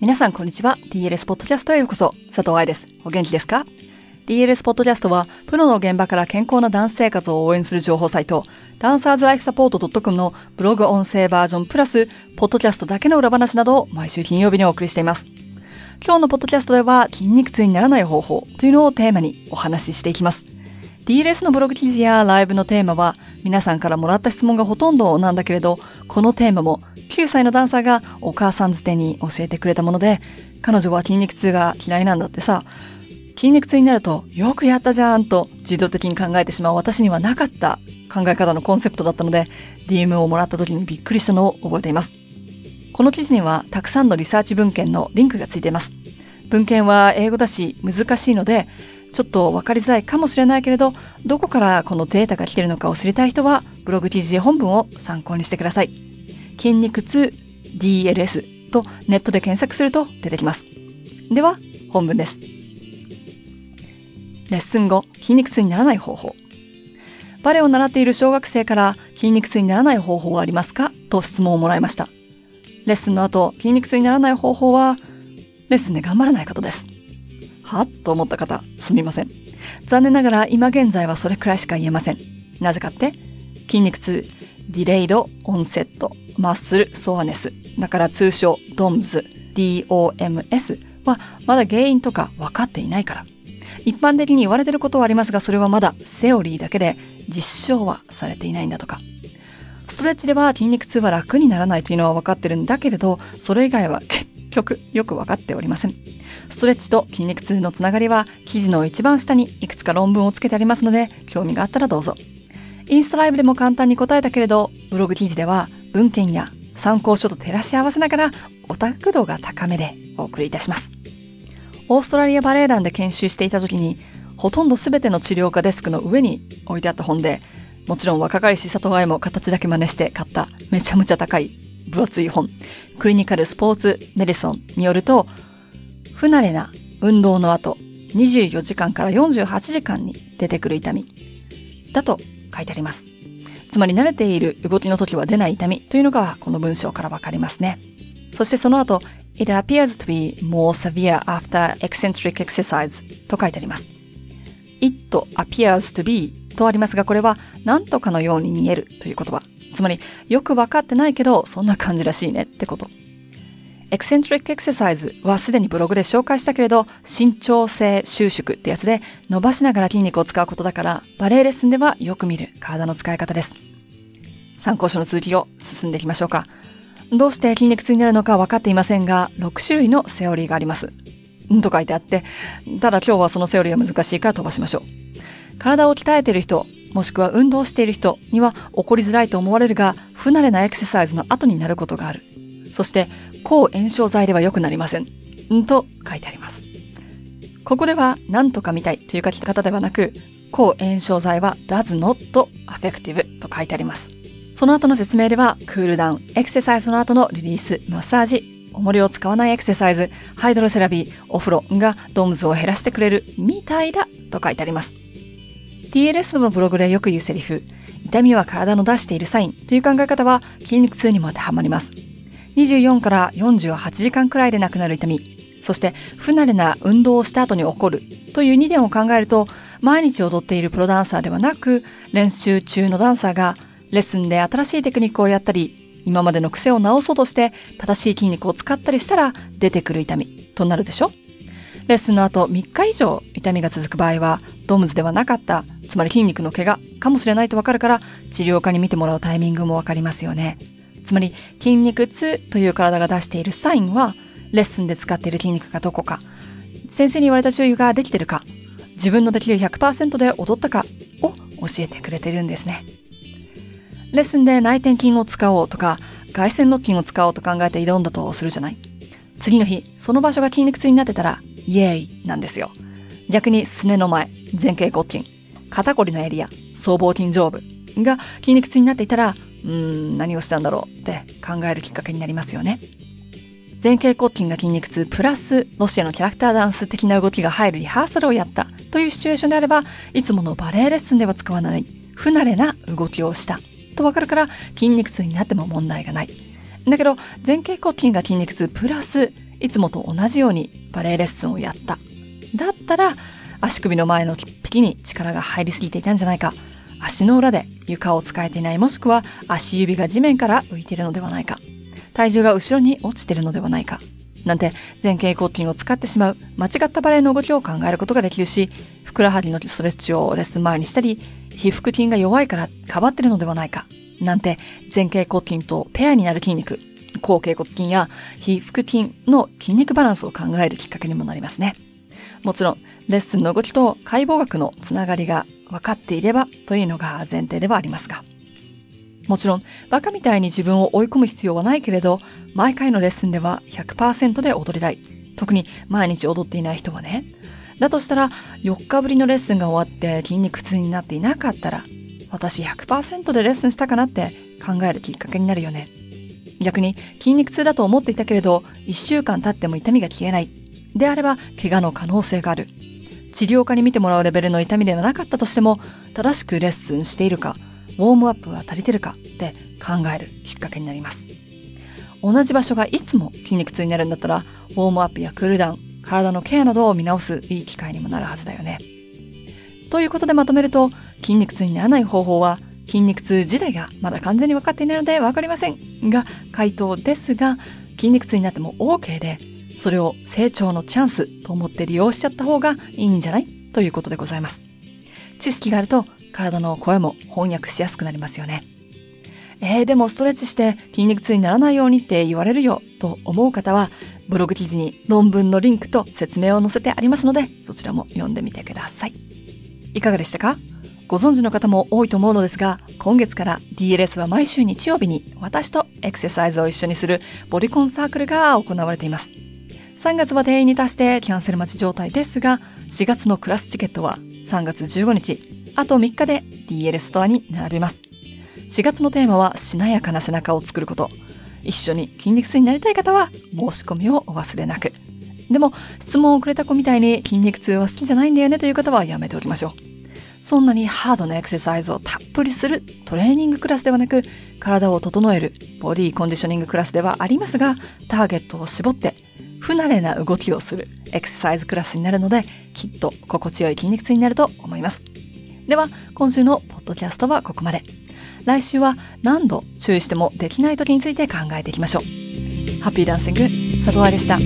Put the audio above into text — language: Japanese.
皆さんこんにちは。DLS ポッドキャストへようこそ。佐藤愛です。お元気ですか ?DLS ポッドキャストは、プロの現場から健康なダンス生活を応援する情報サイト、ダンサーズライフサポート .com のブログ音声バージョンプラス、ポッドキャストだけの裏話などを毎週金曜日にお送りしています。今日のポッドキャストでは、筋肉痛にならない方法というのをテーマにお話ししていきます。DLS のブログ記事やライブのテーマは皆さんからもらった質問がほとんどなんだけれど、このテーマも9歳のダンサーがお母さんづてに教えてくれたもので、彼女は筋肉痛が嫌いなんだってさ、筋肉痛になるとよくやったじゃんと自動的に考えてしまう私にはなかった考え方のコンセプトだったので、DM をもらった時にびっくりしたのを覚えています。この記事にはたくさんのリサーチ文献のリンクがついています。文献は英語だし難しいので、ちょっとわかりづらいかもしれないけれど、どこからこのデータが来てるのかを知りたい人は、ブログ記事本文を参考にしてください。筋肉痛 DLS とネットで検索すると出てきます。では、本文です。レッスン後、筋肉痛にならない方法。バレエを習っている小学生から筋肉痛にならない方法はありますか？と質問をもらいました。レッスンの後、筋肉痛にならない方法は、レッスンで頑張らないことです。はと思った方、すみません。残念ながら今現在はそれくらいしか言えません。なぜかって筋肉痛、ディレイド、オンセット、マッスル、ソアネス。だから通称、ドムズ、DOMS はまだ原因とか分かっていないから。一般的に言われてることはありますが、それはまだセオリーだけで実証はされていないんだとか。ストレッチでは筋肉痛は楽にならないというのは分かってるんだけれど、それ以外は結局よく分かっておりません。ストレッチと筋肉痛のつながりは記事の一番下にいくつか論文をつけてありますので、興味があったらどうぞ。インスタライブでも簡単に答えたけれど、ブログ記事では文献や参考書と照らし合わせながらオタク度が高めでお送りいたします。オーストラリアバレエ団で研修していた時に、ほとんど全ての治療科デスクの上に置いてあった本で、もちろん若返し里愛も形だけ真似して買っためちゃめちゃ高い分厚い本、クリニカルスポーツメディソンによると、不慣れな運動の後、24時間から48時間に出てくる痛み、だと書いてあります。つまり慣れている動きの時は出ない痛みというのがこの文章からわかりますね。そしてその後、It appears to be more severe after eccentric exercise と書いてあります。It appears to be とありますが、これは何とかのように見えるという言葉。つまり、よくわかってないけど、そんな感じらしいねってこと。エクセントリックエクササイズはすでにブログで紹介したけれど、身長性収縮ってやつで伸ばしながら筋肉を使うことだから、バレエレッスンではよく見る体の使い方です。参考書の続きを進んでいきましょうか。どうして筋肉痛になるのか分かっていませんが、6種類のセオリーがあります。んと書いてあって、ただ今日はそのセオリーは難しいから飛ばしましょう。体を鍛えている人、もしくは運動している人には起こりづらいと思われるが、不慣れなエクササイズの後になることがある。そして、抗炎症剤では良くなりません。んと書いてあります。ここでは、何とかみたいという書き方ではなく、抗炎症剤は does not effective と書いてあります。その後の説明では、クールダウン、エクササイズの後のリリース、マッサージ、重りを使わないエクササイズ、ハイドロセラピー、お風呂がドームズを減らしてくれるみたいだと書いてあります。TLS のブログでよく言うセリフ、痛みは体の出しているサインという考え方は筋肉痛にも当てはまります。24から48時間くらいでなくなる痛み、そして不慣れな運動をした後に起こるという2点を考えると、毎日踊っているプロダンサーではなく、練習中のダンサーがレッスンで新しいテクニックをやったり、今までの癖を直そうとして正しい筋肉を使ったりしたら出てくる痛みとなるでしょ？レッスンの後3日以上痛みが続く場合は、ドームズではなかった、つまり筋肉の怪我かもしれないとわかるから、治療家に見てもらうタイミングもわかりますよね。つまり、筋肉痛という体が出しているサインは、レッスンで使っている筋肉がどこか、先生に言われた注意ができてるか、自分のできる100%で踊ったかを教えてくれてるんですね。レッスンで内転筋を使おうとか、外旋筋を使おうと考えて挑んだとするじゃない次の日、その場所が筋肉痛になってたら、イエーイなんですよ。逆にすねの前、前傾骨筋、肩こりのエリア、僧帽筋上部が筋肉痛になっていたら、うーん、何をしたんだろうって考えるきっかけになりますよね。前傾骨筋が筋肉痛プラスロシアのキャラクターダンス的な動きが入るリハーサルをやったというシチュエーションであれば、いつものバレエレッスンでは使わない不慣れな動きをしたとわかるから筋肉痛になっても問題がない。だけど前傾骨筋が筋肉痛プラスいつもと同じようにバレエレッスンをやった。だったら、足首の前の引きに力が入りすぎていたんじゃないか。足の裏で床を使えていないもしくは足指が地面から浮いているのではないか。体重が後ろに落ちているのではないか。なんて前傾骨筋を使ってしまう間違ったバレエの動きを考えることができるし、ふくらはぎのストレッチをレッスン前にしたり、皮腹筋が弱いからかばってるのではないか。なんて前傾骨筋とペアになる筋肉、後傾骨筋や皮腹筋の筋肉バランスを考えるきっかけにもなりますね。もちろん、レッスンの動きと解剖学のつながりが分かっていればというのが前提ではありますが。もちろん、バカみたいに自分を追い込む必要はないけれど、毎回のレッスンでは100%で踊りたい。特に毎日踊っていない人はね。だとしたら、4日ぶりのレッスンが終わって筋肉痛になっていなかったら、私100%でレッスンしたかなって考えるきっかけになるよね。逆に筋肉痛だと思っていたけれど、1週間経っても痛みが消えない。であれば、怪我の可能性がある。治療家に見てもらうレベルの痛みではなかったとしても、正しくレッスンしているか、ウォームアップは足りてるかって考えるきっかけになります。同じ場所がいつも筋肉痛になるんだったら、ウォームアップやクールダウン、体のケアなどを見直すいい機会にもなるはずだよね。ということでまとめると、筋肉痛にならない方法は、筋肉痛自体がまだ完全に分かっていないので分かりませんが、回答ですが、筋肉痛になっても OK で、それを成長のチャンスと思って利用しちゃった方がいいんじゃない？ということでございます。知識があると体の声も翻訳しやすくなりますよね。えー、でもストレッチして筋肉痛にならないようにって言われるよと思う方は、ブログ記事に論文のリンクと説明を載せてありますので、そちらも読んでみてください。いかがでしたか？ご存知の方も多いと思うのですが、今月から DLS は毎週日曜日に私とエクササイズを一緒にするボディコンサークルが行われています。3月は定員に達してキャンセル待ち状態ですが、4月のクラスチケットは3月15日、あと3日で DL ストアに並びます。4月のテーマはしなやかな背中を作ること。一緒に筋肉痛になりたい方は申し込みをお忘れなく。でも、質問をくれた子みたいに筋肉痛は好きじゃないんだよねという方はやめておきましょう。そんなにハードなエクササイズをたっぷりするトレーニングクラスではなく、体を整えるボディコンディショニングクラスではありますが、ターゲットを絞って不慣れな動きをするエクササイズクラスになるので、きっと心地よい筋肉痛になると思います。では、今週のポッドキャストはここまで。来週は何度注意してもできない時について考えていきましょう。ハッピーダンシング、佐藤愛でした。